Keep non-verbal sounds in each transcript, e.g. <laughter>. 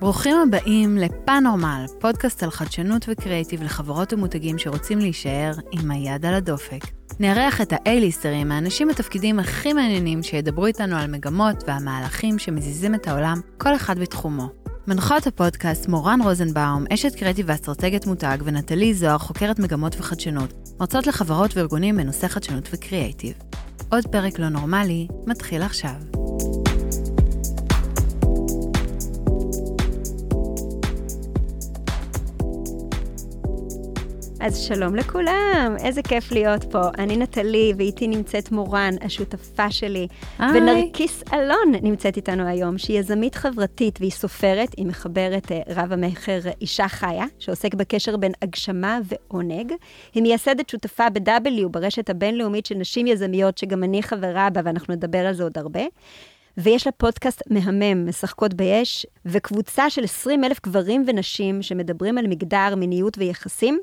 ברוכים הבאים לפאנורמל, פודקאסט על חדשנות וקריאיטיב לחברות ומותגים שרוצים להישאר עם היד על הדופק. נארח את האייליסטרים, האנשים בתפקידים הכי מעניינים שידברו איתנו על מגמות והמהלכים שמזיזים את העולם, כל אחד בתחומו. מנחות הפודקאסט מורן רוזנבאום, אשת קריאיטיב ואסטרטגיית מותג, ונטלי זוהר, חוקרת מגמות וחדשנות, מרצות לחברות וארגונים בנושא חדשנות וקריאיטיב. עוד פרק לא נורמלי, מתחיל עכשיו. אז שלום לכולם, איזה כיף להיות פה. אני נטלי, ואיתי נמצאת מורן, השותפה שלי. היי. ונרקיס אלון נמצאת איתנו היום, שהיא יזמית חברתית והיא סופרת, היא מחברת אה, רב המכר אישה חיה, שעוסק בקשר בין הגשמה ועונג. היא מייסדת שותפה ב-W, ברשת הבינלאומית של נשים יזמיות, שגם אני חברה בה, ואנחנו נדבר על זה עוד הרבה. ויש לה פודקאסט מהמם, משחקות ביש, וקבוצה של 20 אלף גברים ונשים שמדברים על מגדר, מיניות ויחסים.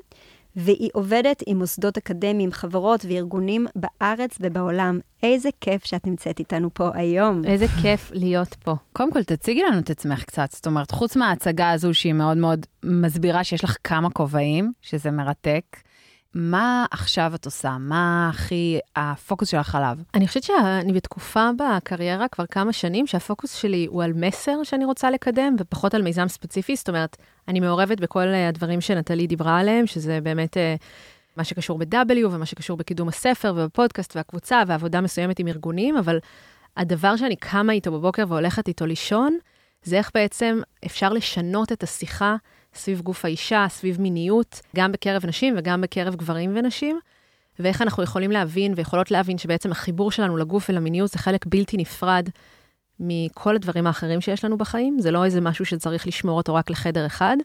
והיא עובדת עם מוסדות אקדמיים, חברות וארגונים בארץ ובעולם. איזה כיף שאת נמצאת איתנו פה היום. איזה כיף להיות פה. קודם כל, תציגי לנו את עצמך קצת. זאת אומרת, חוץ מההצגה הזו שהיא מאוד מאוד מסבירה שיש לך כמה כובעים, שזה מרתק, מה עכשיו את עושה? מה הכי הפוקוס שלך עליו? אני חושבת שאני בתקופה בקריירה כבר כמה שנים שהפוקוס שלי הוא על מסר שאני רוצה לקדם ופחות על מיזם ספציפי. זאת אומרת, אני מעורבת בכל אה, הדברים שנטלי דיברה עליהם, שזה באמת אה, מה שקשור ב-W ומה שקשור בקידום הספר ובפודקאסט והקבוצה ועבודה מסוימת עם ארגונים, אבל הדבר שאני קמה איתו בבוקר והולכת איתו לישון, זה איך בעצם אפשר לשנות את השיחה סביב גוף האישה, סביב מיניות, גם בקרב נשים וגם בקרב גברים ונשים, ואיך אנחנו יכולים להבין ויכולות להבין שבעצם החיבור שלנו לגוף ולמיניות זה חלק בלתי נפרד מכל הדברים האחרים שיש לנו בחיים, זה לא איזה משהו שצריך לשמור אותו רק לחדר אחד.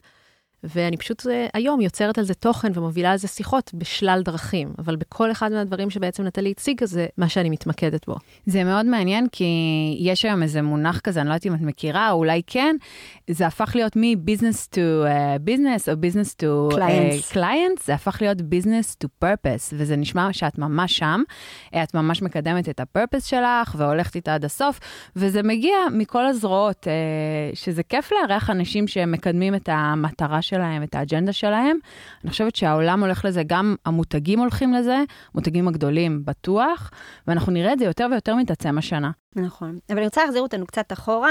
ואני פשוט אה, היום יוצרת על זה תוכן ומובילה על זה שיחות בשלל דרכים, אבל בכל אחד מהדברים שבעצם נטלי הציגה זה מה שאני מתמקדת בו. זה מאוד מעניין, כי יש היום איזה מונח כזה, אני לא יודעת אם את מכירה, או אולי כן, זה הפך להיות מ-business to uh, business, או business to Clients. Uh, clients, זה הפך להיות business to purpose, וזה נשמע שאת ממש שם, אה, את ממש מקדמת את הפרפס שלך, והולכת איתה עד הסוף, וזה מגיע מכל הזרועות, uh, שזה כיף לארח אנשים שמקדמים את המטרה שלהם, את האג'נדה שלהם. אני חושבת שהעולם הולך לזה, גם המותגים הולכים לזה, המותגים הגדולים בטוח, ואנחנו נראה את זה יותר ויותר מתעצם השנה. נכון. אבל אני רוצה להחזיר אותנו קצת אחורה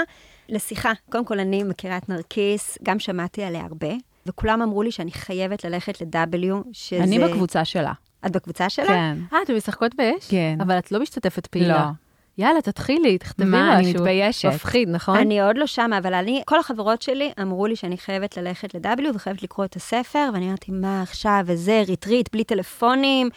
לשיחה. קודם כל, אני מכירה את נרקיס, גם שמעתי עליה הרבה, וכולם אמרו לי שאני חייבת ללכת ל-W, שזה... אני בקבוצה שלה. את בקבוצה שלה? כן. אה, אתם משחקות באש? כן. אבל את לא משתתפת פעילה. לא. יאללה, תתחילי, תכתבי משהו. מה, אני מתביישת. מפחיד, נכון? אני עוד לא שמה, אבל אני, כל החברות שלי אמרו לי שאני חייבת ללכת ל-W וחייבת לקרוא את הספר, ואני אמרתי, מה עכשיו, וזה, ריטריט, בלי טלפונים,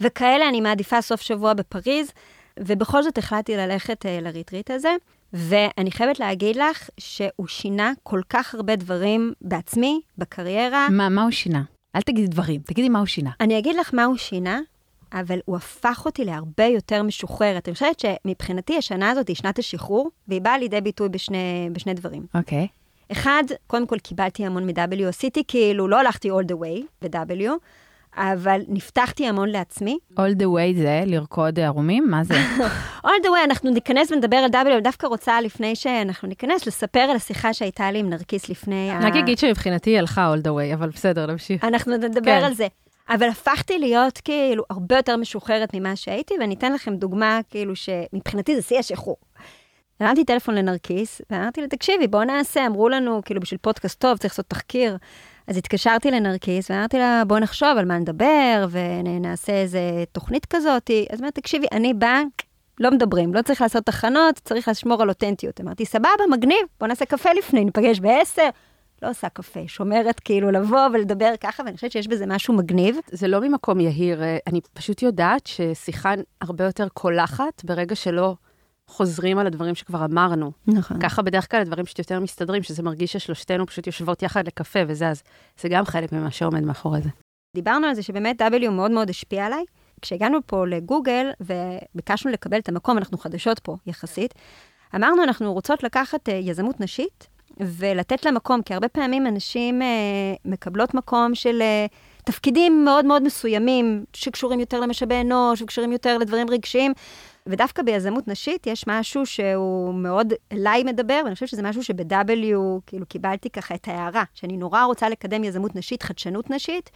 וכאלה, אני מעדיפה סוף שבוע בפריז, ובכל זאת החלטתי ללכת uh, לריטריט הזה, ואני חייבת להגיד לך שהוא שינה כל כך הרבה דברים בעצמי, בקריירה. מה, מה הוא שינה? אל תגידי דברים, תגידי מה הוא שינה. אני אגיד לך מה הוא שינה, אבל הוא הפך אותי להרבה יותר משוחררת. אני חושבת שמבחינתי השנה הזאת היא שנת השחרור, והיא באה לידי ביטוי בשני, בשני דברים. אוקיי. אחד, קודם כל קיבלתי המון מ-W, עשיתי כאילו, לא הלכתי all the way ב-W, אבל נפתחתי המון לעצמי. All the way זה לרקוד ערומים? מה זה? <laughs> all the way, אנחנו ניכנס ונדבר על W, דווקא רוצה, לפני שאנחנו ניכנס, לספר על השיחה שהייתה לי עם נרקיס לפני ה... רק אגיד שמבחינתי היא הלכה all the way, אבל בסדר, נמשיך. אנחנו נדבר כן. על זה. אבל הפכתי להיות כאילו הרבה יותר משוחררת ממה שהייתי, ואני אתן לכם דוגמה, כאילו שמבחינתי זה שיא השחרור. הרמתי טלפון לנרקיס, ואמרתי לה, תקשיבי, בואו נעשה, אמרו לנו, כאילו, בשביל פודקאסט טוב, צריך לעשות תחקיר. אז התקשרתי לנרקיס, ואמרתי לה, בואו נחשוב על מה נדבר, ונעשה איזה תוכנית כזאת. אז אמרתי, תקשיבי, אני באה, לא מדברים, לא צריך לעשות תחנות, צריך לשמור על אותנטיות. אמרתי, סבבה, מגניב, בואו נעשה קפה לפני, ניפגש בעשר. לא עושה קפה, שומרת כאילו לבוא ולדבר ככה, ואני חושבת שיש בזה משהו מגניב. זה לא ממקום יהיר, אה, אני פשוט יודעת ששיחה הרבה יותר קולחת ברגע שלא חוזרים על הדברים שכבר אמרנו. נכון. ככה בדרך כלל הדברים פשוט יותר מסתדרים, שזה מרגיש ששלושתנו פשוט יושבות יחד לקפה וזה, אז זה גם חלק ממה שעומד מאחורי זה. דיברנו על זה שבאמת W מאוד מאוד השפיע עליי. כשהגענו פה לגוגל וביקשנו לקבל את המקום, אנחנו חדשות פה יחסית, אמרנו, אנחנו רוצות לקחת uh, יזמות נשית ולתת לה מקום, כי הרבה פעמים אנשים uh, מקבלות מקום של uh, תפקידים מאוד מאוד מסוימים, שקשורים יותר למשאבי אנוש, שקשורים יותר לדברים רגשיים, ודווקא ביזמות נשית יש משהו שהוא מאוד אליי מדבר, ואני חושבת שזה משהו שב-W, כאילו קיבלתי ככה את ההערה, שאני נורא רוצה לקדם יזמות נשית, חדשנות נשית,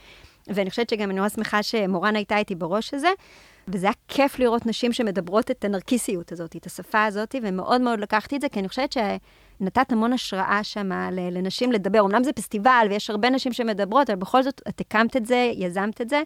ואני חושבת שגם אני נורא שמחה שמורן הייתה איתי בראש הזה, וזה היה כיף לראות נשים שמדברות את הנרקיסיות הזאת, את השפה הזאת, ומאוד מאוד לקחתי את זה, כי אני חושבת שנתת המון השראה שם לנשים לדבר. אמנם זה פסטיבל ויש הרבה נשים שמדברות, אבל בכל זאת את הקמת את זה, יזמת את זה,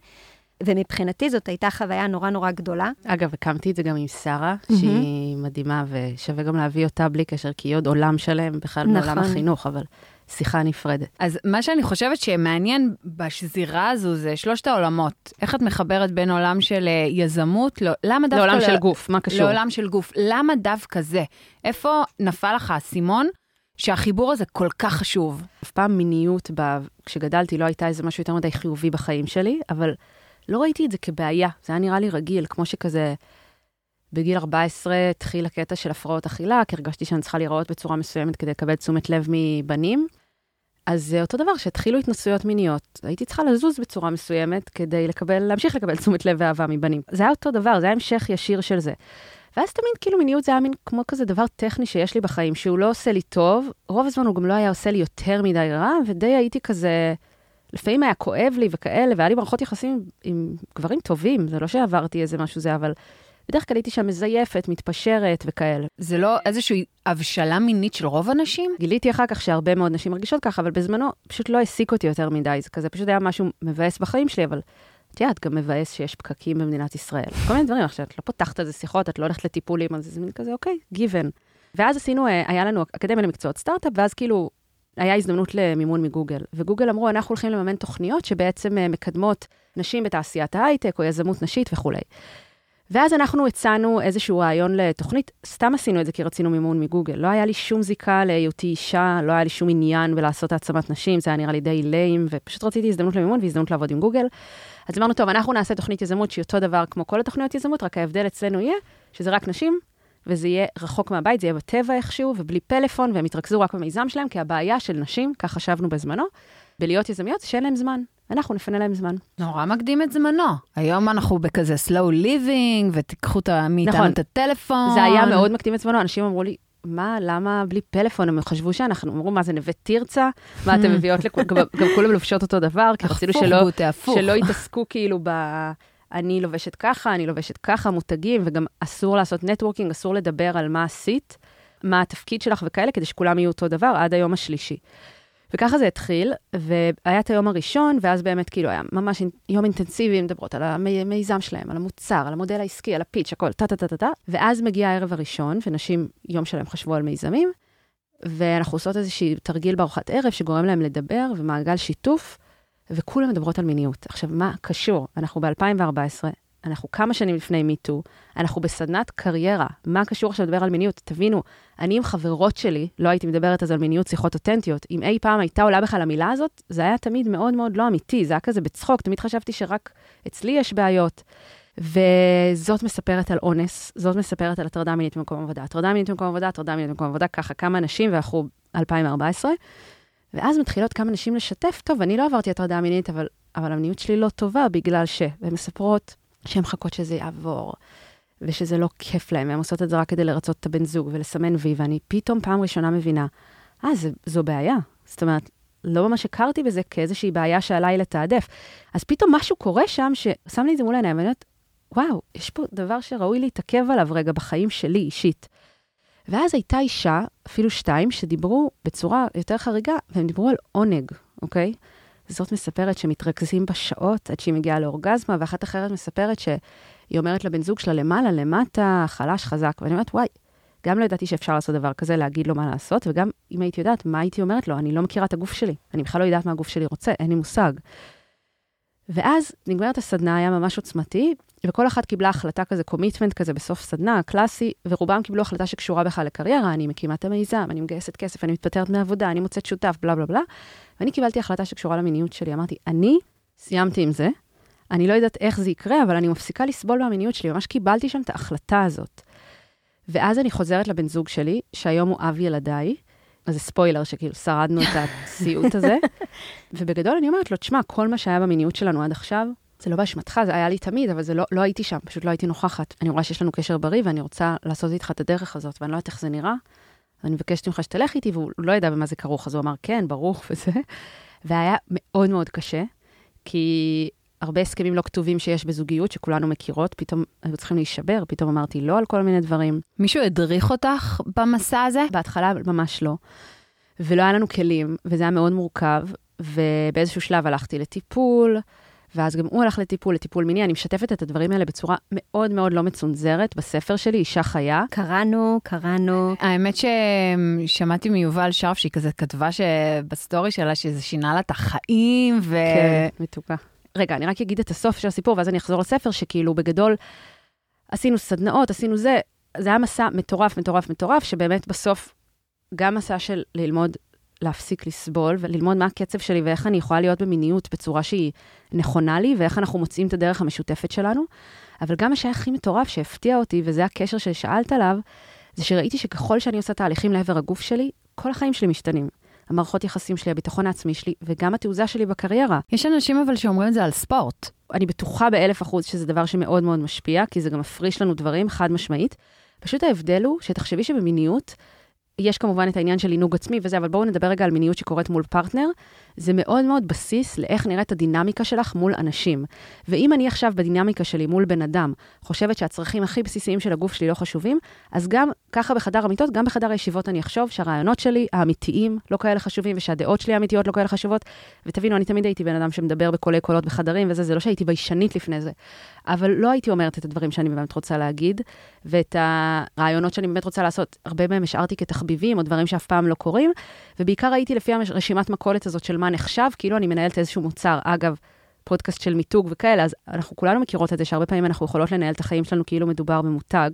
ומבחינתי זאת הייתה חוויה נורא נורא גדולה. אגב, הקמתי את זה גם עם שרה, mm-hmm. שהיא מדהימה, ושווה גם להביא אותה בלי קשר, כי היא עוד עולם שלם בכלל נכון. בעולם החינוך, אבל שיחה נפרדת. אז מה שאני חושבת שמעניין בשזירה הזו זה שלושת העולמות. איך את מחברת בין עולם של אה, יזמות, לא, למה דווקא... לעולם ל... של גוף, מה קשור? לעולם של גוף. למה דווקא זה? איפה נפל לך האסימון? שהחיבור הזה כל כך חשוב. אף פעם מיניות, ב... כשגדלתי, לא הייתה איזה משהו יותר מדי חיובי בחיים שלי, אבל לא ראיתי את זה כבעיה, זה היה נראה לי רגיל, כמו שכזה בגיל 14 התחיל הקטע של הפרעות אכילה, כי הרגשתי שאני צריכה להיראות בצורה מסוימת כדי לקבל תשומת לב מבנים. אז זה אותו דבר, שהתחילו התנסויות מיניות, הייתי צריכה לזוז בצורה מסוימת כדי לקבל, להמשיך לקבל תשומת לב ואהבה מבנים. זה היה אותו דבר, זה היה המשך ישיר של זה. ואז תמיד כאילו מיניות זה היה מין כמו כזה דבר טכני שיש לי בחיים, שהוא לא עושה לי טוב, רוב הזמן הוא גם לא היה עושה לי יותר מדי רע, ודי הייתי כזה, לפעמים היה כואב לי וכאלה, והיה לי מערכות יחסים עם גברים טובים, זה לא שעברתי איזה משהו זה, אבל בדרך כלל הייתי שם מזייפת, מתפשרת וכאלה. זה לא איזושהי הבשלה מינית של רוב הנשים? גיליתי אחר כך שהרבה מאוד נשים מרגישות ככה, אבל בזמנו פשוט לא העסיק אותי יותר מדי, זה כזה פשוט היה משהו מבאס בחיים שלי, אבל את יודעת, גם מבאס שיש פקקים במדינת ישראל. כל מיני דברים, עכשיו, את לא פותחת איזה שיחות, את לא הולכת לטיפולים, אז זה מין כזה, אוקיי, גיוון. ואז עשינו, אה, היה לנו אקדמיה למקצועות סטארט-אפ, ואז כאילו היה הזדמנות למימון מגוגל. וגוגל אמרו, אנחנו הולכים לממן תוכניות שבעצם אה, מקדמות נשים בתעשיית ההייטק או יזמות נשית וכולי. ואז אנחנו הצענו איזשהו רעיון לתוכנית, סתם עשינו את זה כי רצינו מימון מגוגל. לא היה לי שום זיקה להיותי אישה, לא היה לי שום עניין בלעשות העצמת נשים, זה היה נראה לי די ליים, ופשוט רציתי הזדמנות למימון והזדמנות לעבוד עם גוגל. אז אמרנו, טוב, אנחנו נעשה תוכנית יזמות שהיא אותו דבר כמו כל התוכניות יזמות, רק ההבדל אצלנו יהיה שזה רק נשים, וזה יהיה רחוק מהבית, זה יהיה בטבע איכשהו, ובלי פלאפון, והם יתרכזו רק במיזם שלהם, כי הבעיה של נשים, כך חשבנו בזמנו, בלהיות יזמיות, שאין להם זמן. אנחנו נפנה להם זמן. נורא מקדים את זמנו. היום אנחנו בכזה slow living, ותיקחו מאיתנו נכון. את הטלפון. זה היה מאוד מקדים את זמנו, אנשים אמרו לי, מה, למה בלי פלאפון? הם חשבו שאנחנו, אמרו, מה זה נווה תרצה? מה אתם <laughs> מביאות לכולם? גם, גם כולם לובשות אותו דבר, כי רצינו שלא, שלא יתעסקו כאילו ב... אני לובשת ככה, אני לובשת ככה, מותגים, וגם אסור לעשות נטוורקינג, אסור לדבר על מה עשית, מה התפקיד שלך וכאלה, כדי שכולם יהיו אותו דבר עד היום השלישי. וככה זה התחיל, והיה את היום הראשון, ואז באמת כאילו היה ממש יום אינטנסיבי, מדברות על המיזם שלהם, על המוצר, על המודל העסקי, על הפיץ', הכל, טה-טה-טה-טה, ואז מגיע הערב הראשון, ונשים יום שלהם חשבו על מיזמים, ואנחנו עושות איזשהי תרגיל בארוחת ערב שגורם להם לדבר, ומעגל שיתוף, וכולם מדברות על מיניות. עכשיו, מה קשור? אנחנו ב-2014, אנחנו כמה שנים לפני מיטו, אנחנו בסדנת קריירה, מה קשור עכשיו לדבר על מיניות? תבינו, אני עם חברות שלי, לא הייתי מדברת אז על מיניות שיחות אותנטיות. אם אי פעם הייתה עולה בכלל המילה הזאת, זה היה תמיד מאוד מאוד לא אמיתי, זה היה כזה בצחוק, תמיד חשבתי שרק אצלי יש בעיות. וזאת מספרת על אונס, זאת מספרת על הטרדה מינית במקום עבודה. הטרדה מינית במקום עבודה, הטרדה מינית במקום עבודה, ככה כמה נשים, ואנחנו 2014. ואז מתחילות כמה נשים לשתף, טוב, אני לא עברתי הטרדה מינית, אבל, אבל המיניות שלי לא טובה בגלל ש... והן מספרות שהן מחכות שזה יעבור, ושזה לא כיף להן, והן עושות את זה רק כדי לרצות את הבן זוג ולסמן וי, ואני פתאום פעם ראשונה מבינה, אה, זה, זו בעיה. זאת אומרת, לא ממש הכרתי בזה כאיזושהי בעיה שעליי לתעדף. אז פתאום משהו קורה שם ששם לי את זה מול העיניים, ואני אומרת, וואו, יש פה דבר שראוי להתעכב עליו רגע בחיים שלי אישית. ואז הייתה אישה, אפילו שתיים, שדיברו בצורה יותר חריגה, והם דיברו על עונג, אוקיי? זאת מספרת שמתרכזים בשעות עד שהיא מגיעה לאורגזמה, ואחת אחרת מספרת שהיא אומרת לבן זוג שלה למעלה, למטה, חלש, חזק. ואני אומרת, וואי, גם לא ידעתי שאפשר לעשות דבר כזה, להגיד לו מה לעשות, וגם אם הייתי יודעת, מה הייתי אומרת לו? אני לא מכירה את הגוף שלי. אני בכלל לא יודעת מה הגוף שלי רוצה, אין לי מושג. ואז נגמרת הסדנה, היה ממש עוצמתי, וכל אחת קיבלה החלטה כזה, קומיטמנט כזה בסוף סדנה, קלאסי, ורובם קיבלו החלטה שקשורה בכלל לקריירה, אני מקימה את המיזם, אני מגייסת כסף, אני מתפטרת מעבודה, אני מוצאת שותף, בלה בלה בלה. ואני קיבלתי החלטה שקשורה למיניות שלי. אמרתי, אני סיימתי עם זה, אני לא יודעת איך זה יקרה, אבל אני מפסיקה לסבול מהמיניות שלי, ממש קיבלתי שם את ההחלטה הזאת. ואז אני חוזרת לבן זוג שלי, שהיום הוא אב ילדיי, אז זה ספוילר שכאילו שרדנו את הסיוט הזה, <laughs> ובגדול אני אומרת לו, תשמע, כל מה שהיה במיניות שלנו עד עכשיו, זה לא באשמתך, זה היה לי תמיד, אבל זה לא, לא הייתי שם, פשוט לא הייתי נוכחת. אני רואה שיש לנו קשר בריא ואני רוצה לעשות איתך את הדרך הזאת, ואני לא יודעת איך זה נראה. ואני מבקשת ממך שתלך איתי, והוא לא ידע במה זה כרוך, אז הוא אמר, כן, ברור, <laughs> וזה. והיה מאוד מאוד קשה, כי הרבה הסכמים לא כתובים שיש בזוגיות, שכולנו מכירות, פתאום היו צריכים להישבר, פתאום אמרתי לא על כל מיני דברים. מישהו הדריך אותך במסע הזה? בהתחלה ממש לא. ולא היה לנו כלים, וזה היה מאוד מורכב, ובאיזשהו שלב הלכתי לטיפול, ואז גם הוא הלך לטיפול, לטיפול מיני. אני משתפת את הדברים האלה בצורה מאוד מאוד לא מצונזרת בספר שלי, אישה חיה. קראנו, קראנו. האמת ששמעתי מיובל שרף, שהיא כזה כתבה בסטורי שלה שזה שינה לה את החיים, ו... כן, מתוקה. רגע, אני רק אגיד את הסוף של הסיפור, ואז אני אחזור לספר, שכאילו בגדול עשינו סדנאות, עשינו זה, זה היה מסע מטורף, מטורף, מטורף, שבאמת בסוף, גם מסע של ללמוד להפסיק לסבול וללמוד מה הקצב שלי ואיך אני יכולה להיות במיניות בצורה שהיא נכונה לי, ואיך אנחנו מוצאים את הדרך המשותפת שלנו. אבל גם מה שהיה הכי מטורף שהפתיע אותי, וזה הקשר ששאלת עליו, זה שראיתי שככל שאני עושה תהליכים לעבר הגוף שלי, כל החיים שלי משתנים. המערכות יחסים שלי, הביטחון העצמי שלי, וגם התעוזה שלי בקריירה. יש אנשים אבל שאומרים את זה על ספורט. אני בטוחה באלף אחוז שזה דבר שמאוד מאוד משפיע, כי זה גם מפריש לנו דברים, חד משמעית. פשוט ההבדל הוא שתחשבי שבמיניות, יש כמובן את העניין של עינוג עצמי וזה, אבל בואו נדבר רגע על מיניות שקורית מול פרטנר. זה מאוד מאוד בסיס לאיך נראית הדינמיקה שלך מול אנשים. ואם אני עכשיו בדינמיקה שלי מול בן אדם, חושבת שהצרכים הכי בסיסיים של הגוף שלי לא חשובים, אז גם ככה בחדר המיטות, גם בחדר הישיבות אני אחשוב שהרעיונות שלי האמיתיים לא כאלה חשובים, ושהדעות שלי האמיתיות לא כאלה חשובות. ותבינו, אני תמיד הייתי בן אדם שמדבר בקולי קולות בחדרים וזה, זה לא שהייתי ביישנית לפני זה. אבל לא הייתי אומרת את הדברים שאני באמת רוצה להגיד, ואת הרעיונות שאני באמת רוצה לעשות, הרבה מהם השארתי כתחביבים, או דברים שאף פעם לא קורים, ובעיקר הייתי לפי הרשימת מכולת הזאת של מה נחשב, כאילו אני מנהלת איזשהו מוצר. אגב, פודקאסט של מיתוג וכאלה, אז אנחנו כולנו מכירות את זה, שהרבה פעמים אנחנו יכולות לנהל את החיים שלנו כאילו מדובר במותג.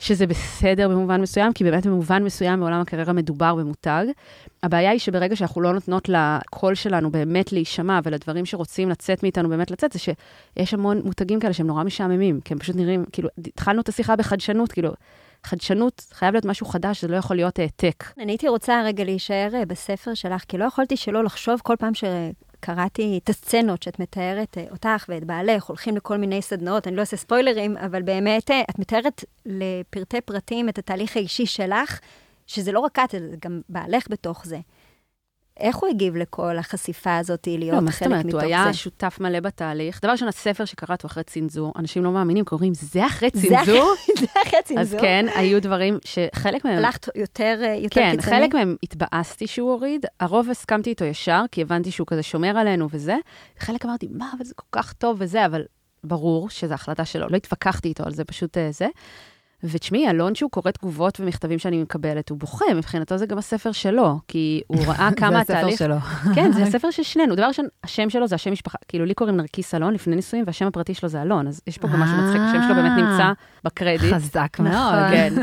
שזה בסדר במובן מסוים, כי באמת במובן מסוים בעולם הקריירה מדובר במותג. הבעיה היא שברגע שאנחנו לא נותנות לקול שלנו באמת להישמע ולדברים שרוצים לצאת מאיתנו באמת לצאת, זה שיש המון מותגים כאלה שהם נורא משעממים, כי הם פשוט נראים, כאילו, התחלנו את השיחה בחדשנות, כאילו, חדשנות חייב להיות משהו חדש, זה לא יכול להיות העתק. אני הייתי רוצה רגע להישאר אה, בספר שלך, כי לא יכולתי שלא לחשוב כל פעם ש... קראתי את הסצנות שאת מתארת אה, אותך ואת בעלך, הולכים לכל מיני סדנאות, אני לא אעשה ספוילרים, אבל באמת אה, את מתארת לפרטי פרטים את התהליך האישי שלך, שזה לא רק את, זה גם בעלך בתוך זה. איך הוא הגיב לכל החשיפה הזאת, להיות לא, חלק מתוך זה? הוא היה שותף מלא בתהליך. דבר ראשון, הספר שקראתי אחרי צנזור, אנשים לא מאמינים, קוראים, זה אחרי צנזור? <laughs> זה אחרי צנזור. אז כן, היו דברים שחלק מהם... הלכת יותר, יותר כן, קיצוני? כן, חלק מהם התבאסתי שהוא הוריד, הרוב הסכמתי איתו ישר, כי הבנתי שהוא כזה שומר עלינו וזה. חלק אמרתי, מה, אבל זה כל כך טוב וזה, אבל ברור שזו החלטה שלו, לא התווכחתי איתו על זה, פשוט uh, זה. ותשמעי, אלון שהוא קורא תגובות ומכתבים שאני מקבלת, הוא בוכה, מבחינתו זה גם הספר שלו, כי הוא ראה <laughs> כמה התהליך... זה הספר שלו. <laughs> כן, זה <laughs> הספר של שנינו. דבר ראשון, השם שלו זה השם משפחה, כאילו לי קוראים נרקיס אלון לפני נישואים, והשם הפרטי שלו זה אלון, אז יש פה גם משהו מצחיק, השם שלו באמת נמצא בקרדיט. חזק מאוד. נכון. כן.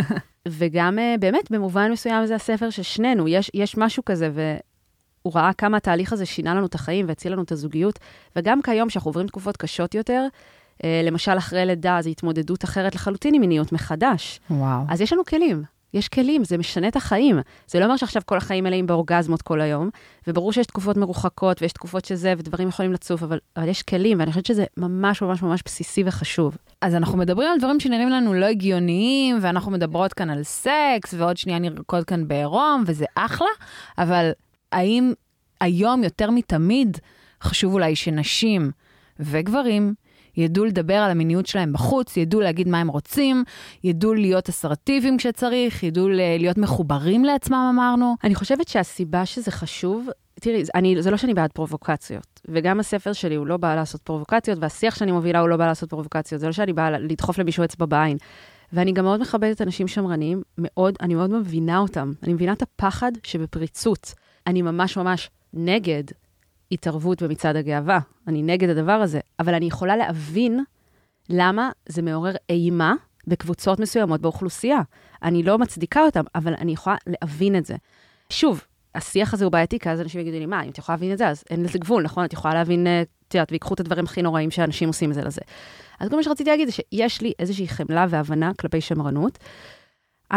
וגם אה, באמת, במובן מסוים זה הספר של שנינו, יש, יש משהו כזה, והוא ראה כמה התהליך הזה שינה לנו את החיים והציל לנו את הזוגיות, וגם כיום, שאנחנו עוברים תקופות קשות יותר, אה, למשל, אחרי לידה, זו התמודדות אחרת לחלוטין עם מיניות מחדש. וואו. אז יש לנו כלים. יש כלים, זה משנה את החיים. זה לא אומר שעכשיו כל החיים מלאים באורגזמות כל היום, וברור שיש תקופות מרוחקות ויש תקופות שזה, ודברים יכולים לצוף, אבל, אבל יש כלים, ואני חושבת שזה ממש ממש ממש בסיסי וחשוב. אז אנחנו מדברים על דברים שנראים לנו לא הגיוניים, ואנחנו מדברות כאן על סקס, ועוד שנייה נרקוד כאן בעירום, וזה אחלה, אבל האם היום יותר מתמיד חשוב אולי שנשים וגברים ידעו לדבר על המיניות שלהם בחוץ, ידעו להגיד מה הם רוצים, ידעו להיות אסרטיביים כשצריך, ידעו להיות מחוברים לעצמם, אמרנו. אני חושבת שהסיבה שזה חשוב, תראי, אני, זה לא שאני בעד פרובוקציות, וגם הספר שלי הוא לא בא לעשות פרובוקציות, והשיח שאני מובילה הוא לא בא לעשות פרובוקציות, זה לא שאני באה לדחוף למישהו אצבע בעין. ואני גם מאוד מכבדת אנשים שמרניים, מאוד, אני מאוד מבינה אותם. אני מבינה את הפחד שבפריצות. אני ממש ממש נגד התערבות במצעד הגאווה. אני נגד הדבר הזה, אבל אני יכולה להבין למה זה מעורר אימה בקבוצות מסוימות באוכלוסייה. אני לא מצדיקה אותם, אבל אני יכולה להבין את זה. שוב, השיח הזה הוא בעייתי, כי אז אנשים יגידו לי, מה, אם את יכולה להבין את זה, אז אין לזה גבול, נכון? את יכולה להבין, אה, את יודעת, ויקחו את הדברים הכי נוראים שאנשים עושים זה לזה. אז כל מה שרציתי להגיד זה שיש לי איזושהי חמלה והבנה כלפי שמרנות.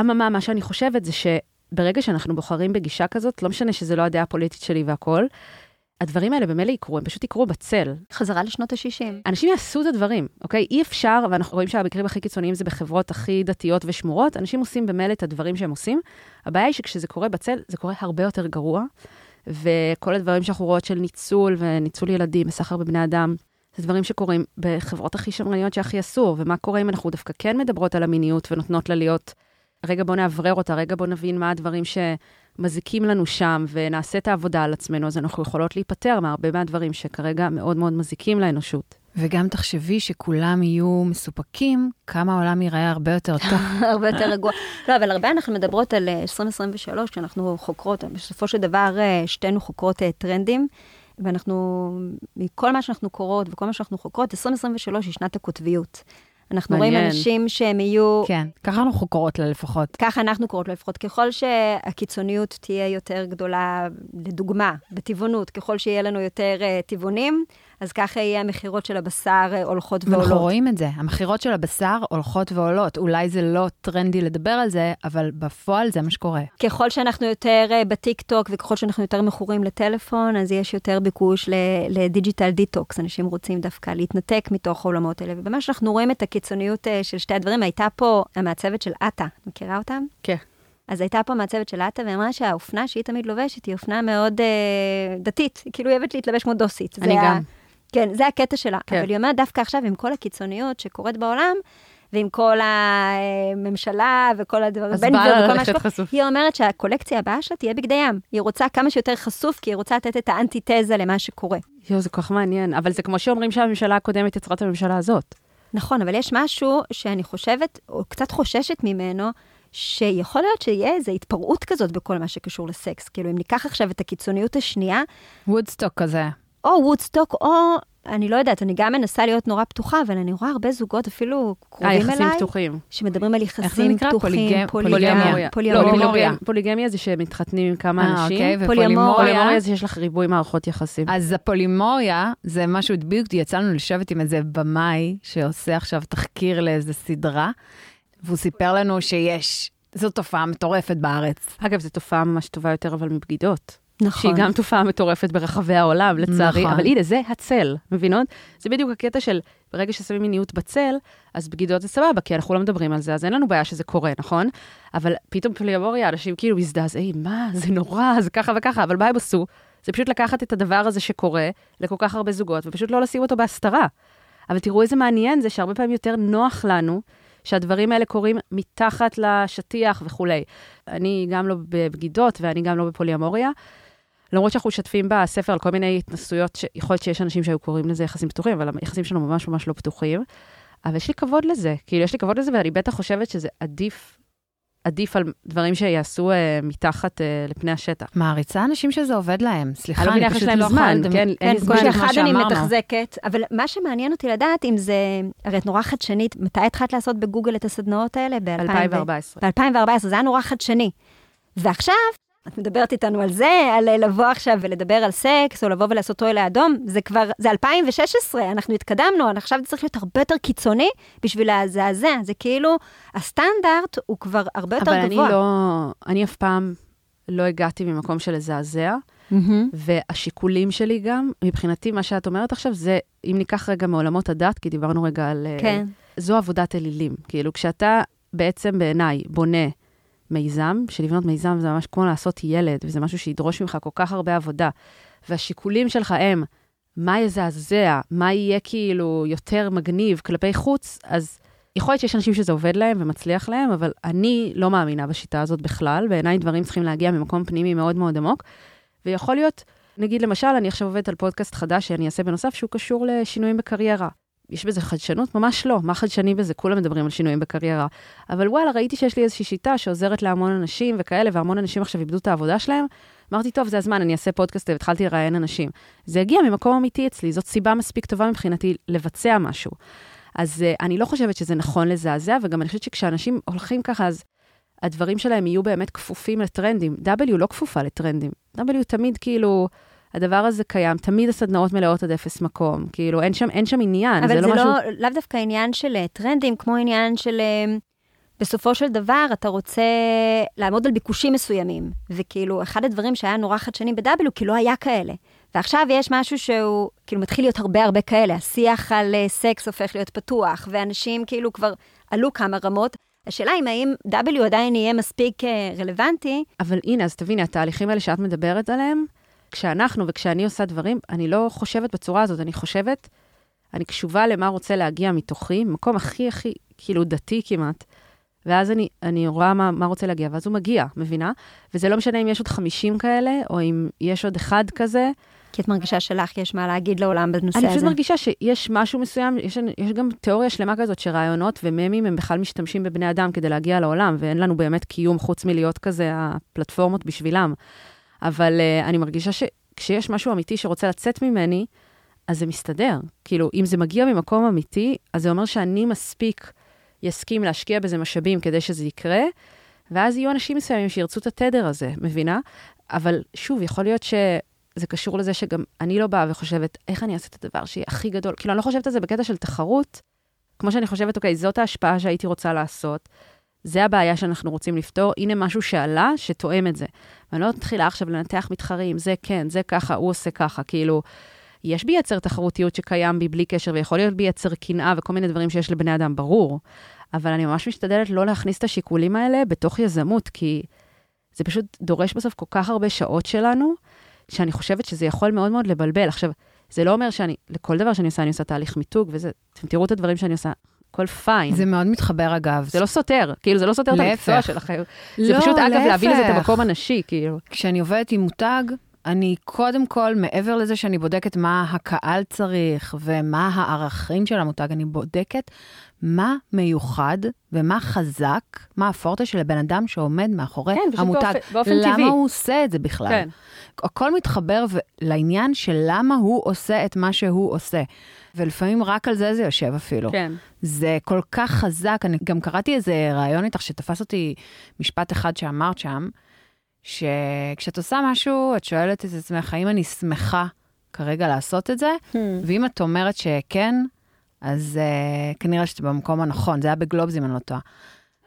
אממה, מה שאני חושבת זה שברגע שאנחנו בוחרים בגישה כזאת, לא משנה שזה לא הדעה הפוליטית שלי והכול, הדברים האלה במילא יקרו, הם פשוט יקרו בצל. חזרה לשנות ה-60. אנשים יעשו את הדברים, אוקיי? אי אפשר, ואנחנו רואים שהמקרים הכי קיצוניים זה בחברות הכי דתיות ושמורות, אנשים עושים במילא את הדברים שהם עושים. הבעיה היא שכשזה קורה בצל, זה קורה הרבה יותר גרוע, וכל הדברים שאנחנו רואות של ניצול וניצול ילדים וסחר בבני אדם, זה דברים שקורים בחברות הכי שמרניות שהכי אסור, ומה קורה אם אנחנו דווקא כן מדברות על המיניות ונותנות לה להיות, רגע בוא נאוורר אותה, רגע בוא נבין מה הדברים שמזיקים לנו שם, ונעשה את העבודה על עצמנו, אז אנחנו יכולות להיפטר מהרבה מהדברים שכרגע מאוד מאוד מזיקים לאנושות. וגם תחשבי שכולם יהיו מסופקים, כמה העולם ייראה הרבה יותר <laughs> טוב. הרבה יותר רגוע. לא, אבל הרבה אנחנו מדברות על 2023, כשאנחנו חוקרות, בסופו של דבר שתינו חוקרות טרנדים. ואנחנו, מכל מה שאנחנו קוראות וכל מה שאנחנו חוקרות, 2023 היא שנת הקוטביות. אנחנו מעניין. רואים אנשים שהם יהיו... כן, ככה אנחנו קוראות לה לפחות. ככה אנחנו קוראות לה לפחות. ככל שהקיצוניות תהיה יותר גדולה, לדוגמה, בטבעונות, ככל שיהיה לנו יותר uh, טבעונים, אז ככה יהיה המכירות של הבשר הולכות ועולות. אנחנו רואים את זה, המכירות של הבשר הולכות ועולות. אולי זה לא טרנדי לדבר על זה, אבל בפועל זה מה שקורה. ככל שאנחנו יותר בטיק-טוק וככל שאנחנו יותר מכורים לטלפון, אז יש יותר ביקוש ל digital detox. אנשים רוצים דווקא להתנתק מתוך העולמות האלה. ובמה שאנחנו רואים את הקיצוניות של שתי הדברים, הייתה פה המעצבת של עטה, מכירה אותם? כן. אז הייתה פה מעצבת של עטה, ואמרה שהאופנה שהיא תמיד לובשת היא אופנה מאוד אה, דתית, כאילו היא אוהבת להתלבש כמו דוסית. אני גם. ה... כן, זה הקטע שלה. כן. אבל היא אומרת דווקא עכשיו, עם כל הקיצוניות שקורית בעולם, ועם כל הממשלה וכל הדברים, אז בא לה ללכת חשוף. היא אומרת שהקולקציה הבאה שלה תהיה בגדי ים. היא רוצה כמה שיותר חשוף, כי היא רוצה לתת את האנטיתזה למה שקורה. יואו, זה כל כך מעניין. אבל זה כמו שאומרים שהממשלה הקודמת יצרה את הממשלה הזאת. נכון, אבל יש משהו שאני חושבת, או קצת חוששת ממנו, שיכול להיות שיהיה איזו התפרעות כזאת בכל מה שקשור לסקס. כאילו, אם ניקח עכשיו את הקיצוניות השנייה... וודסטוק כזה. או וודסטוק, או, אני לא יודעת, אני גם מנסה להיות נורא פתוחה, אבל אני רואה הרבה זוגות אפילו קרובים אליי. היחסים פתוחים. שמדברים על יחסים פתוחים, פוליגמיה. פוליגמיה. פוליגמיה זה שמתחתנים עם כמה אה, אנשים. אוקיי, ופולימוריה זה שיש לך ריבוי מערכות יחסים. אז הפולימוריה זה משהו, בדיוק יצא לנו לשבת עם איזה במאי שעושה עכשיו תחקיר לאיזה סדרה, והוא סיפר לנו שיש, זו תופעה מטורפת בארץ. אגב, זו תופעה ממש טובה יותר, אבל מבגידות. נכון. שהיא גם תופעה מטורפת ברחבי העולם, לצערי. נכון. אבל הנה, זה הצל, מבינות? זה בדיוק הקטע של ברגע ששמים מיניות בצל, אז בגידות זה סבבה, כי אנחנו לא מדברים על זה, אז אין לנו בעיה שזה קורה, נכון? אבל פתאום פוליאמוריה, אנשים כאילו מזדעזעים, מה, זה נורא, זה ככה וככה, אבל מה הם עשו? זה פשוט לקחת את הדבר הזה שקורה לכל כך הרבה זוגות, ופשוט לא לשים אותו בהסתרה. אבל תראו איזה מעניין זה שהרבה פעמים יותר נוח לנו שהדברים האלה קורים מתחת לשטיח וכולי. אני גם לא בבגידות ואני גם לא בפוליאמוריה. למרות שאנחנו משתפים בספר על כל מיני התנסויות, שיכול להיות שיש אנשים שהיו קוראים לזה יחסים פתוחים, אבל היחסים שלנו ממש ממש לא פתוחים. אבל יש לי כבוד לזה, כאילו, יש לי כבוד לזה, ואני בטח חושבת שזה עדיף, עדיף על דברים שיעשו אה, מתחת אה, לפני השטח. מעריצה אנשים שזה עובד להם. סליחה, אני, אני פשוט לא לא יכולה לדמ- כן, אין כן, לי זמן. כמו מה שאחד אני שאמרנו. מתחזקת, אבל מה שמעניין אותי לדעת אם זה, הרי את נורא חדשנית, מתי התחלת לעשות בגוגל את הסדנאות האלה? ב- 2014. ב-2014, זה היה נורא חדשני. ועכשיו, את מדברת איתנו על זה, על אה, לבוא עכשיו ולדבר על סקס, או לבוא ולעשות טוי לאדום, זה כבר, זה 2016, אנחנו התקדמנו, עכשיו זה צריך להיות הרבה יותר קיצוני בשביל להזעזע, זה כאילו, הסטנדרט הוא כבר הרבה יותר אבל גבוה. אני לא, אני אף פעם לא הגעתי ממקום של לזעזע, מהמם. והשיקולים שלי גם, מבחינתי, מה שאת אומרת עכשיו, זה, אם ניקח רגע מעולמות הדת, כי דיברנו רגע על... אה, כן. זו עבודת אלילים. כאילו, כשאתה בעצם בעיניי בונה מיזם, שלבנות מיזם זה ממש כמו לעשות ילד, וזה משהו שידרוש ממך כל כך הרבה עבודה, והשיקולים שלך הם מה יזעזע, מה יהיה כאילו יותר מגניב כלפי חוץ, אז יכול להיות שיש אנשים שזה עובד להם ומצליח להם, אבל אני לא מאמינה בשיטה הזאת בכלל. בעיניי דברים צריכים להגיע ממקום פנימי מאוד מאוד עמוק, ויכול להיות, נגיד למשל, אני עכשיו עובדת על פודקאסט חדש שאני אעשה בנוסף, שהוא קשור לשינויים בקריירה. יש בזה חדשנות? ממש לא. מה חדשני בזה? כולם מדברים על שינויים בקריירה. אבל וואלה, ראיתי שיש לי איזושהי שיטה שעוזרת להמון אנשים וכאלה, והמון אנשים עכשיו איבדו את העבודה שלהם. אמרתי, טוב, זה הזמן, אני אעשה פודקאסט והתחלתי לראיין אנשים. זה הגיע ממקום אמיתי אצלי, זאת סיבה מספיק טובה מבחינתי לבצע משהו. אז uh, אני לא חושבת שזה נכון לזעזע, וגם אני חושבת שכשאנשים הולכים ככה, אז הדברים שלהם יהיו באמת כפופים לטרנדים. W לא כפופה לטרנדים. W תמיד כאילו, הדבר הזה קיים, תמיד הסדנאות מלאות עד אפס מקום. כאילו, אין שם, אין שם עניין, אבל זה, זה לא משהו... לא, לאו דווקא עניין של אה, טרנדים, כמו עניין של... אה, בסופו של דבר, אתה רוצה לעמוד על ביקושים מסוימים. וכאילו, אחד הדברים שהיה נורא חדשני ב-W, כי לא היה כאלה. ועכשיו יש משהו שהוא, כאילו, מתחיל להיות הרבה הרבה כאלה. השיח על uh, סקס הופך להיות פתוח, ואנשים כאילו כבר עלו כמה רמות. השאלה היא האם W עדיין יהיה מספיק רלוונטי. אבל הנה, אז תביני, התהליכים האלה שאת מדברת עליהם, כשאנחנו וכשאני עושה דברים, אני לא חושבת בצורה הזאת, אני חושבת, אני קשובה למה רוצה להגיע מתוכי, מקום הכי הכי, כאילו, דתי כמעט. ואז אני, אני רואה מה, מה רוצה להגיע, ואז הוא מגיע, מבינה? וזה לא משנה אם יש עוד 50 כאלה, או אם יש עוד אחד כזה. כי את מרגישה שלך יש מה להגיד לעולם בנושא אני הזה. אני פשוט מרגישה שיש משהו מסוים, יש, יש גם תיאוריה שלמה כזאת שרעיונות וממים הם בכלל משתמשים בבני אדם כדי להגיע לעולם, ואין לנו באמת קיום חוץ מלהיות כזה הפלטפורמות בשבילם. אבל uh, אני מרגישה שכשיש משהו אמיתי שרוצה לצאת ממני, אז זה מסתדר. כאילו, אם זה מגיע ממקום אמיתי, אז זה אומר שאני מספיק יסכים להשקיע בזה משאבים כדי שזה יקרה, ואז יהיו אנשים מסוימים שירצו את התדר הזה, מבינה? אבל שוב, יכול להיות שזה קשור לזה שגם אני לא באה וחושבת, איך אני אעשה את הדבר שיהיה הכי גדול? כאילו, אני לא חושבת על זה בקטע של תחרות, כמו שאני חושבת, אוקיי, זאת ההשפעה שהייתי רוצה לעשות, זה הבעיה שאנחנו רוצים לפתור, הנה משהו שעלה, שתואם את זה. ואני לא מתחילה עכשיו לנתח מתחרים, זה כן, זה ככה, הוא עושה ככה, כאילו... יש בי יצר תחרותיות שקיים בי בלי קשר, ויכול להיות בי יצר קנאה וכל מיני דברים שיש לבני אדם, ברור. אבל אני ממש משתדלת לא להכניס את השיקולים האלה בתוך יזמות, כי זה פשוט דורש בסוף כל כך הרבה שעות שלנו, שאני חושבת שזה יכול מאוד מאוד לבלבל. עכשיו, זה לא אומר שאני, לכל דבר שאני עושה, אני עושה תהליך מיתוג, וזה, אתם תראו את הדברים שאני עושה, הכל פיין. זה מאוד מתחבר, אגב. זה לא סותר, כאילו, זה לא סותר את המקצוע שלכם. לא, זה פשוט, אגב, להביא לזה את המקום הנשי, כאילו. כשאני עובדת עם מותג, אני קודם כל, מעבר לזה שאני בודקת מה הקהל צריך ומה הערכים של המותג, אני בודקת מה מיוחד ומה חזק, מה הפורטה של הבן אדם שעומד מאחורי כן, המותג. באופן, באופן למה טבעי. למה הוא עושה את זה בכלל? כן. הכל מתחבר לעניין של למה הוא עושה את מה שהוא עושה. ולפעמים רק על זה זה יושב אפילו. כן. זה כל כך חזק, אני גם קראתי איזה ראיון איתך שתפס אותי משפט אחד שאמרת שם, שכשאת עושה משהו, את שואלת את עצמך, האם אני שמחה כרגע לעשות את זה? Hmm. ואם את אומרת שכן, אז uh, כנראה שאת במקום הנכון. זה היה בגלובס, אם אני לא טועה.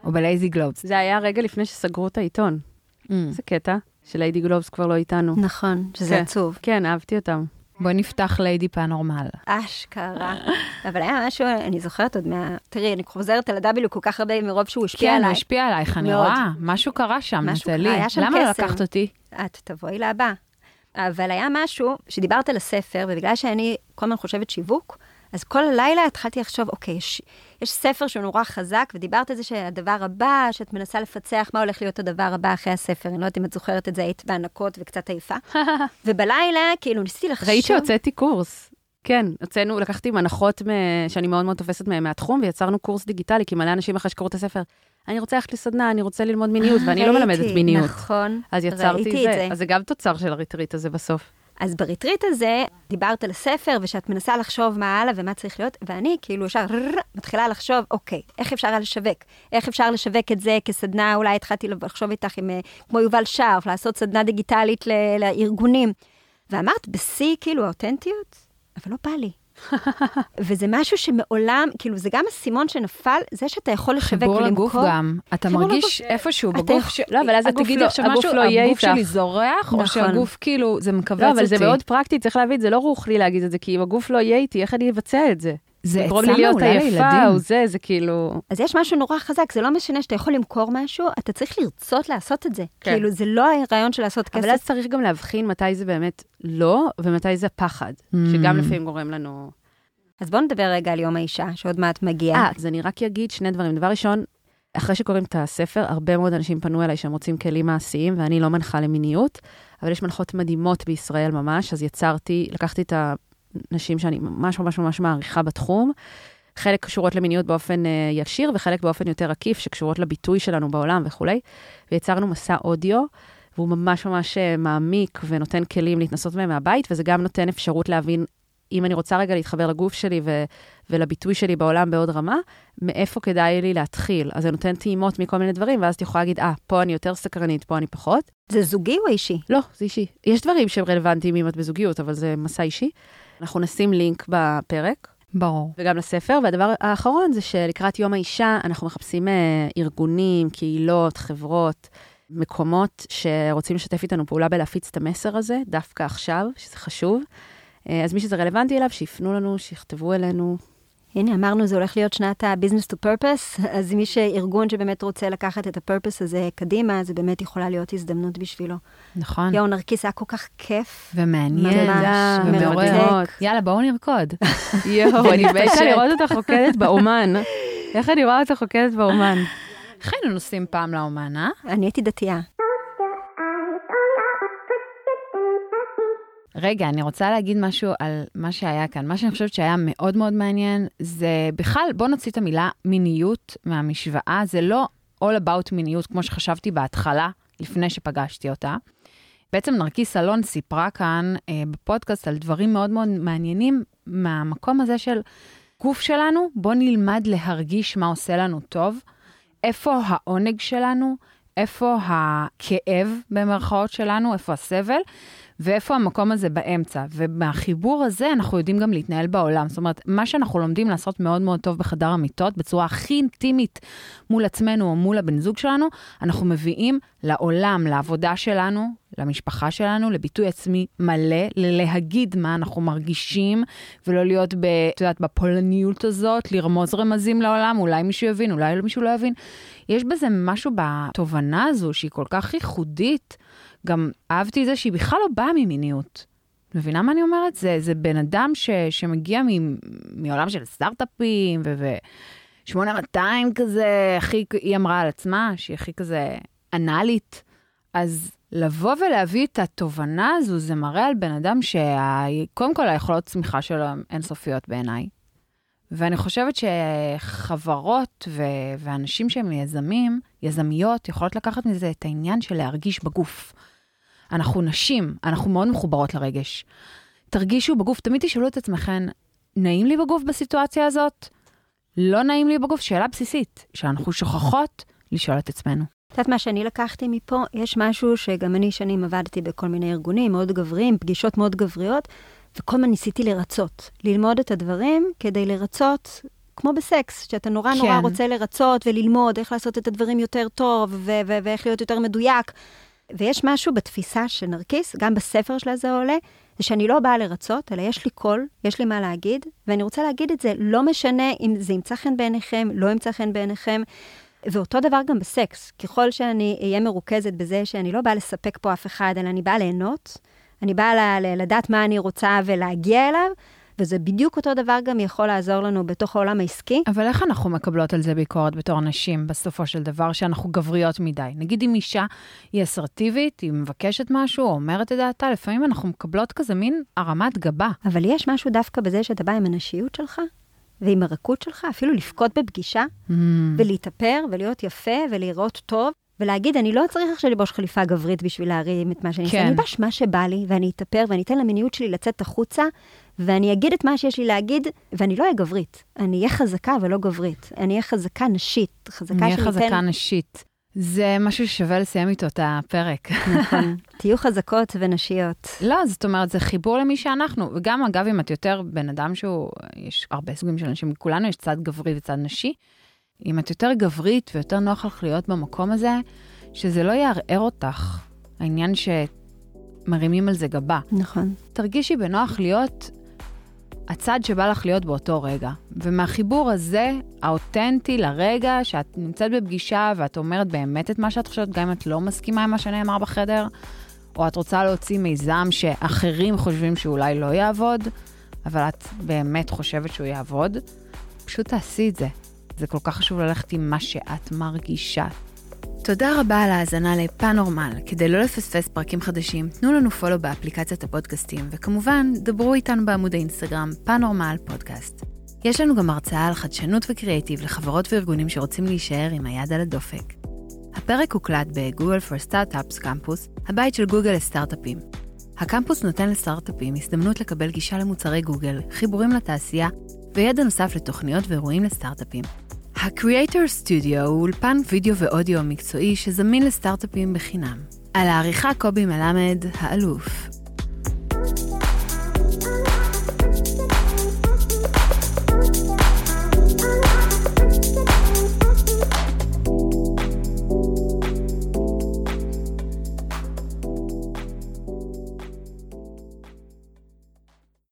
או בלייזי גלובס. זה היה רגע לפני שסגרו את העיתון. Mm. איזה קטע, שליידי גלובס כבר לא איתנו. נכון, שזה כן. עצוב. כן, אהבתי אותם. בואי נפתח ליידי פנורמל. אשכרה. אבל היה משהו, אני זוכרת עוד מה... תראי, אני חוזרת על ה-W כל כך הרבה מרוב שהוא השפיע כן, עליי. הוא השפיע עלייך, אני. רואה. משהו קרה שם, נטלי. קרה, היה שם למה לא. לקחת אותי? את תבואי להבא. אבל היה משהו, שדיברת על הספר, ובגלל שאני כל הזמן חושבת שיווק, אז כל הלילה התחלתי לחשוב, אוקיי, יש, יש ספר שהוא נורא חזק, ודיברת על זה שהדבר הבא, שאת מנסה לפצח מה הולך להיות הדבר הבא אחרי הספר. אני לא יודעת אם את זוכרת את זה, היית בענקות וקצת עייפה. <laughs> ובלילה, כאילו, ניסיתי לחשוב... ראית שהוצאתי קורס. כן, הוצאנו, לקחתי מנחות מ- שאני מאוד מאוד תופסת מהן מהתחום, ויצרנו קורס דיגיטלי, כי מלא אנשים אחרי שקראו את הספר, אני רוצה ללכת לסדנה, אני רוצה ללמוד מיניות, ואני לא מלמדת ראיתי, מיניות. נכון, אז יצרתי ראיתי זה. את זה. אז זה גם תוצר של הריטריט הזה בסוף. אז בריטריט הזה, דיברת על הספר, ושאת מנסה לחשוב מה הלאה ומה צריך להיות, ואני כאילו ישר מתחילה לחשוב, אוקיי, איך אפשר לשווק? איך אפשר לשווק את זה כסדנה, אולי התחלתי לחשוב איתך עם, אה, כמו יובל שרף, לעשות סדנה דיגיטלית לארגונים. ואמרת, בשיא, כאילו, האותנטיות, אבל לא בא לי. <laughs> וזה משהו שמעולם, כאילו, זה גם אסימון שנפל, זה שאתה יכול לשווק חיבור ולמכור. לגוף גם. אתה חיבור מרגיש. איפשהו בגוף, ש- לא, אבל אז הגוף לא- עכשיו הגוף משהו, לא יהיה הגוף איתך. שלי זורח, או נכון. שהגוף כאילו, זה מכווץ לא, אותי. אבל זה מאוד פרקטי, צריך להבין, זה לא רוחלי להגיד את זה, כי אם הגוף לא יהיה איתי, איך אני אבצע את זה? זה עצה מעולה לילדים. או זה, זה כאילו... אז יש משהו נורא חזק, זה לא משנה שאתה יכול למכור משהו, אתה צריך לרצות לעשות את זה. כן. כאילו, זה לא הרעיון של לעשות כסף. אבל אז צריך גם להבחין מתי זה באמת לא, ומתי זה פחד, Mm. שגם לפעמים גורם לנו... אז בואו נדבר רגע על יום האישה, שעוד מעט מגיע. אה, אז אני רק אגיד שני דברים. דבר ראשון, אחרי שקוראים את הספר, הרבה מאוד אנשים פנו אליי שהם רוצים כלים מעשיים, ואני לא מנחה למיניות, אבל יש מנחות מדהימות בישראל ממש, אז יצרתי, לקחתי את הנשים שאני ממש ממש ממש מעריכה בתחום. חלק קשורות למיניות באופן uh, ישיר, וחלק באופן יותר עקיף, שקשורות לביטוי שלנו בעולם וכולי. ויצרנו מסע אודיו, והוא ממש ממש uh, מעמיק ונותן כלים להתנסות מהם מהבית, וזה גם נותן אפשרות להבין, אם אני רוצה רגע להתחבר לגוף שלי ו- ולביטוי שלי בעולם בעוד רמה, מאיפה כדאי לי להתחיל. אז זה נותן טעימות מכל מיני דברים, ואז את יכולה להגיד, אה, פה אני יותר סקרנית, פה אני פחות. זה זוגי או אישי? לא, זה אישי. יש דברים שהם רלוונטיים אם את בזוגיות, אבל זה מסע אישי. אנחנו נשים לינק בפרק, ברור. וגם לספר. והדבר האחרון זה שלקראת יום האישה, אנחנו מחפשים אה, ארגונים, קהילות, חברות, מקומות שרוצים לשתף איתנו פעולה בלהפיץ את המסר הזה, דווקא עכשיו, שזה חשוב. אה, אז מי שזה רלוונטי אליו, שיפנו לנו, שיכתבו אלינו. הנה, אמרנו, זה הולך להיות שנת ה-business to purpose, <laughs> אז מי שארגון שבאמת רוצה לקחת את ה-purpose הזה קדימה, זה באמת יכולה להיות הזדמנות בשבילו. נכון. יואו, נרקיס, היה כל כך כיף. ומעניין, ממש, ומעורר. מרתק. יאללה, בואו נרקוד. <laughs> יואו, אני מתה לראות אותך רוקדת באומן. <laughs> איך אני רואה אותך רוקדת באומן? איך היינו נוסעים פעם לאומן, אה? אני הייתי דתייה. רגע, אני רוצה להגיד משהו על מה שהיה כאן. מה שאני חושבת שהיה מאוד מאוד מעניין, זה בכלל, בוא נוציא את המילה מיניות מהמשוואה. זה לא all about מיניות, כמו שחשבתי בהתחלה, לפני שפגשתי אותה. בעצם נרקיס אלון סיפרה כאן אה, בפודקאסט על דברים מאוד מאוד מעניינים מהמקום הזה של גוף שלנו, בוא נלמד להרגיש מה עושה לנו טוב, איפה העונג שלנו, איפה הכאב במרכאות שלנו, איפה הסבל, ואיפה המקום הזה באמצע. ומהחיבור הזה אנחנו יודעים גם להתנהל בעולם. זאת אומרת, מה שאנחנו לומדים לעשות מאוד מאוד טוב בחדר המיטות, בצורה הכי אינטימית מול עצמנו או מול הבן זוג שלנו, אנחנו מביאים לעולם, לעבודה שלנו, למשפחה שלנו, לביטוי עצמי מלא, ללהגיד מה אנחנו מרגישים, ולא להיות, ב, את יודעת, בפולניות הזאת, לרמוז רמזים לעולם, אולי מישהו יבין, אולי מישהו לא יבין. יש בזה משהו בתובנה הזו שהיא כל כך ייחודית. גם אהבתי את זה שהיא בכלל לא באה ממיניות. מבינה מה אני אומרת? זה, זה בן אדם ש, שמגיע מ, מעולם של סטארט-אפים ו-8200 כזה, הכי, היא אמרה על עצמה שהיא הכי כזה אנאלית. אז לבוא ולהביא את התובנה הזו, זה מראה על בן אדם שקודם כל היכולות צמיחה שלו הן אינסופיות בעיניי. ואני חושבת שחברות ו- ואנשים שהם יזמים, יזמיות, יכולות לקחת מזה את העניין של להרגיש בגוף. אנחנו נשים, אנחנו מאוד מחוברות לרגש. תרגישו בגוף, תמיד תשאלו את עצמכם, נעים לי בגוף בסיטואציה הזאת? לא נעים לי בגוף? שאלה בסיסית, שאנחנו שוכחות לשאול את עצמנו. את יודעת מה שאני לקחתי מפה? יש משהו שגם אני שנים עבדתי בכל מיני ארגונים מאוד גבריים, פגישות מאוד גבריות, וכל הזמן ניסיתי לרצות. ללמוד את הדברים כדי לרצות, כמו בסקס, שאתה נורא נורא כן. רוצה לרצות וללמוד איך לעשות את הדברים יותר טוב ו- ו- ואיך להיות יותר מדויק. ויש משהו בתפיסה של נרקיס, גם בספר שלה זה עולה, זה שאני לא באה לרצות, אלא יש לי קול, יש לי מה להגיד, ואני רוצה להגיד את זה, לא משנה אם זה ימצא חן בעיניכם, לא ימצא חן בעיניכם. ואותו דבר גם בסקס. ככל שאני אהיה מרוכזת בזה שאני לא באה לספק פה אף אחד, אלא אני באה ליהנות, אני באה לדעת מה אני רוצה ולהגיע אליו, וזה בדיוק אותו דבר גם יכול לעזור לנו בתוך העולם העסקי. אבל איך אנחנו מקבלות על זה ביקורת בתור נשים, בסופו של דבר, שאנחנו גבריות מדי? נגיד אם אישה היא אסרטיבית, היא מבקשת משהו, או אומרת את דעתה, לפעמים אנחנו מקבלות כזה מין הרמת גבה. אבל יש משהו דווקא בזה שאתה בא עם הנשיות שלך, ועם הרכות שלך, אפילו לבכות בפגישה, Mm. ולהתאפר, ולהיות יפה, ולראות טוב, ולהגיד, אני לא צריך עכשיו ללבוש חליפה גברית בשביל להרים את מה שאני עושה, כן. אני אלבש מה שבא לי, ואני אתאפר, ואני אתן למיניות שלי לצאת החוצה, ואני אגיד את מה שיש לי להגיד, ואני לא אהיה גברית. אני אהיה חזקה ולא גברית. אני אהיה חזקה נשית, חזקה שניתן... חזקה נשית. זה משהו ששווה לסיים איתו את הפרק. נכון. <laughs> תהיו חזקות ונשיות. לא, זאת אומרת, זה חיבור למי שאנחנו. וגם, אגב, אם את יותר בן אדם שהוא, יש הרבה סוגים של אנשים, לכולנו יש צד גברי וצד נשי. אם את יותר גברית ויותר נוח לך להיות במקום הזה, שזה לא יערער אותך. העניין שמרימים על זה גבה. נכון. תרגישי בנוח להיות הצד שבא לך להיות באותו רגע. ומהחיבור הזה, האותנטי לרגע, שאת נמצאת בפגישה ואת אומרת באמת את מה שאת חושבת, גם אם את לא מסכימה עם מה שנאמר בחדר, או את רוצה להוציא מיזם שאחרים חושבים שאולי לא יעבוד, אבל את באמת חושבת שהוא יעבוד, פשוט תעשי את זה. זה כל כך חשוב ללכת עם מה שאת מרגישה. תודה רבה על ההאזנה לפאנורמל. כדי לא לפספס פרקים חדשים, תנו לנו פולו באפליקציית הפודקאסטים, וכמובן, דברו איתנו בעמוד האינסטגרם פאנורמל פודקאסט. יש לנו גם הרצאה על חדשנות וקריאיטיב לחברות וארגונים שרוצים להישאר עם היד על הדופק. הפרק הוקלט בגוגל for Startups קמפוס, הבית של גוגל לסטארט-אפים. הקמפוס נותן לסטארט-אפים הזדמנות לקבל גישה למוצרי גוגל, חיבורים לתעשייה וידע נוסף לתוכניות ואירועים לסטארט-אפים. ה-Creator Studio הוא אולפן וידאו ואודיו מקצועי שזמין לסטארט-אפים בחינם. על העריכה קובי מלמד, האלוף.